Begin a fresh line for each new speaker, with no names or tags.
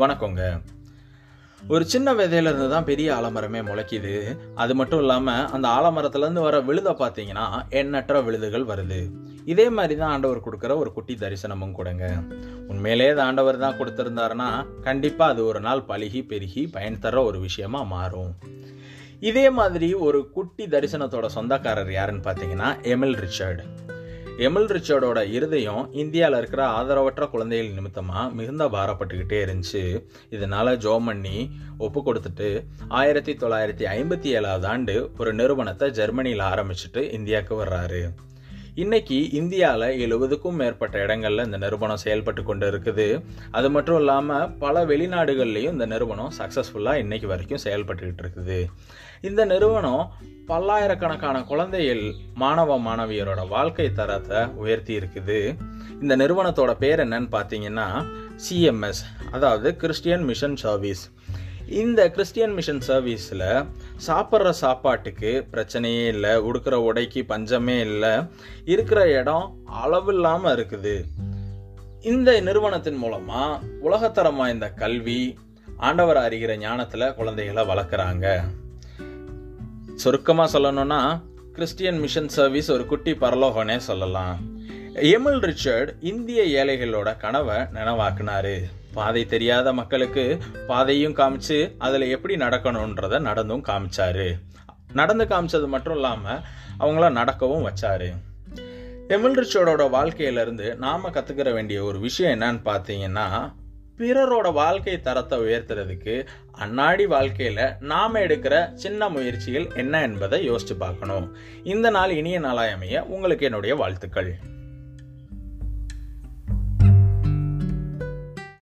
வணக்கங்க. ஒரு சின்ன விதையிலேருந்து தான் பெரிய ஆலமரமே முளைக்குது. அது மட்டும் இல்லாமல் அந்த ஆலமரத்துலேருந்து வர விழுதை பார்த்தீங்கன்னா எண்ணற்ற விழுதுகள் வருது. இதே மாதிரி தான் ஆண்டவர் கொடுக்குற ஒரு குட்டி தரிசனமும் கொடுங்க. உண்மையிலே அது ஆண்டவர் தான் கொடுத்துருந்தாருன்னா கண்டிப்பாக அது ஒரு நாள் பழுகி பெருகி பயன் தர ஒரு விஷயமா மாறும். இதே மாதிரி ஒரு குட்டி தரிசனத்தோட சொந்தக்காரர் யாருன்னு பார்த்தீங்கன்னா எமில் ரிச்சர்டு. எமில் ரிச்சர்டோட இருதயம் இந்தியாவில் இருக்கிற ஆதரவற்ற குழந்தைகள் நிமித்தமாக மிகுந்த பாரப்பட்டுக்கிட்டே இருந்துச்சு. இதனால ஜோ பண்ணி ஒப்பு கொடுத்துட்டு ஆயிரத்தி தொள்ளாயிரத்தி ஐம்பத்தி ஏழாவது ஆண்டு ஒரு நிறுவனத்தை ஜெர்மனியில் ஆரம்பிச்சுட்டு இந்தியாவுக்கு வர்றாரு. இன்னைக்கு இந்தியாவில் எழுபதுக்கும் மேற்பட்ட இடங்களில் இந்த நிறுவனம் செயல்பட்டு கொண்டு இருக்குது. அது மட்டும் இல்லாமல் பல வெளிநாடுகள்லேயும் இந்த நிறுவனம் சக்ஸஸ்ஃபுல்லாக இன்னைக்கு வரைக்கும் செயல்பட்டுக்கிட்டு இருக்குது. இந்த நிறுவனம் பல்லாயிரக்கணக்கான குழந்தைகள் மாணவ மாணவியரோட வாழ்க்கை தரத்தை உயர்த்தி இருக்குது. இந்த நிறுவனத்தோட பேர் என்னன்னு பார்த்தீங்கன்னா சிஎம்எஸ் அதாவது கிறிஸ்டியன் மிஷன் சர்வீஸ் இந்த கிறிஸ்டியன் மிஷன் சர்வீஸில் சாப்பிட்ற சாப்பாட்டுக்கு பிரச்சனையே இல்லை உடுக்கிற உடைக்கு பஞ்சமே இல்லை இருக்கிற இடம் அளவில்லாமல் இருக்குது. இந்த நிறுவனத்தின் மூலமாக உலகத்தரம் வாய்ந்த கல்வி ஆண்டவர் அறிகிற ஞானத்தில் குழந்தைகளை வளர்க்குறாங்க. சுருக்கமாக சொல்லணும்னா கிறிஸ்டியன் மிஷன் சர்வீஸ் ஒரு குட்டி பரலோகனே சொல்லலாம். எமில் ரிச்சர்ட் இந்திய ஏழைகளோட கனவை நினைவாக்குனாரு. பாதை தெரியாத மக்களுக்கு பாதையும் காமிச்சு அதில் எப்படி நடக்கணுன்றத நடந்தும் காமிச்சாரு. நடந்து காமிச்சது மட்டும் இல்லாமல் அவங்கள நடக்கவும் வச்சாரு. எமில் ரிச்சர்டோட வாழ்க்கையில இருந்து கற்றுக்கிற வேண்டிய ஒரு விஷயம் என்னன்னு பார்த்தீங்கன்னா பிறரோட வாழ்க்கை தரத்தை உயர்த்துறதுக்கு அன்னாடி வாழ்க்கையில் நாம் எடுக்கிற சின்ன முயற்சிகள் என்ன என்பதை யோசித்து பார்க்கணும். இந்த நாள் இனிய நாளாய் அமைய உங்களுக்கு என்னுடைய வாழ்த்துக்கள்.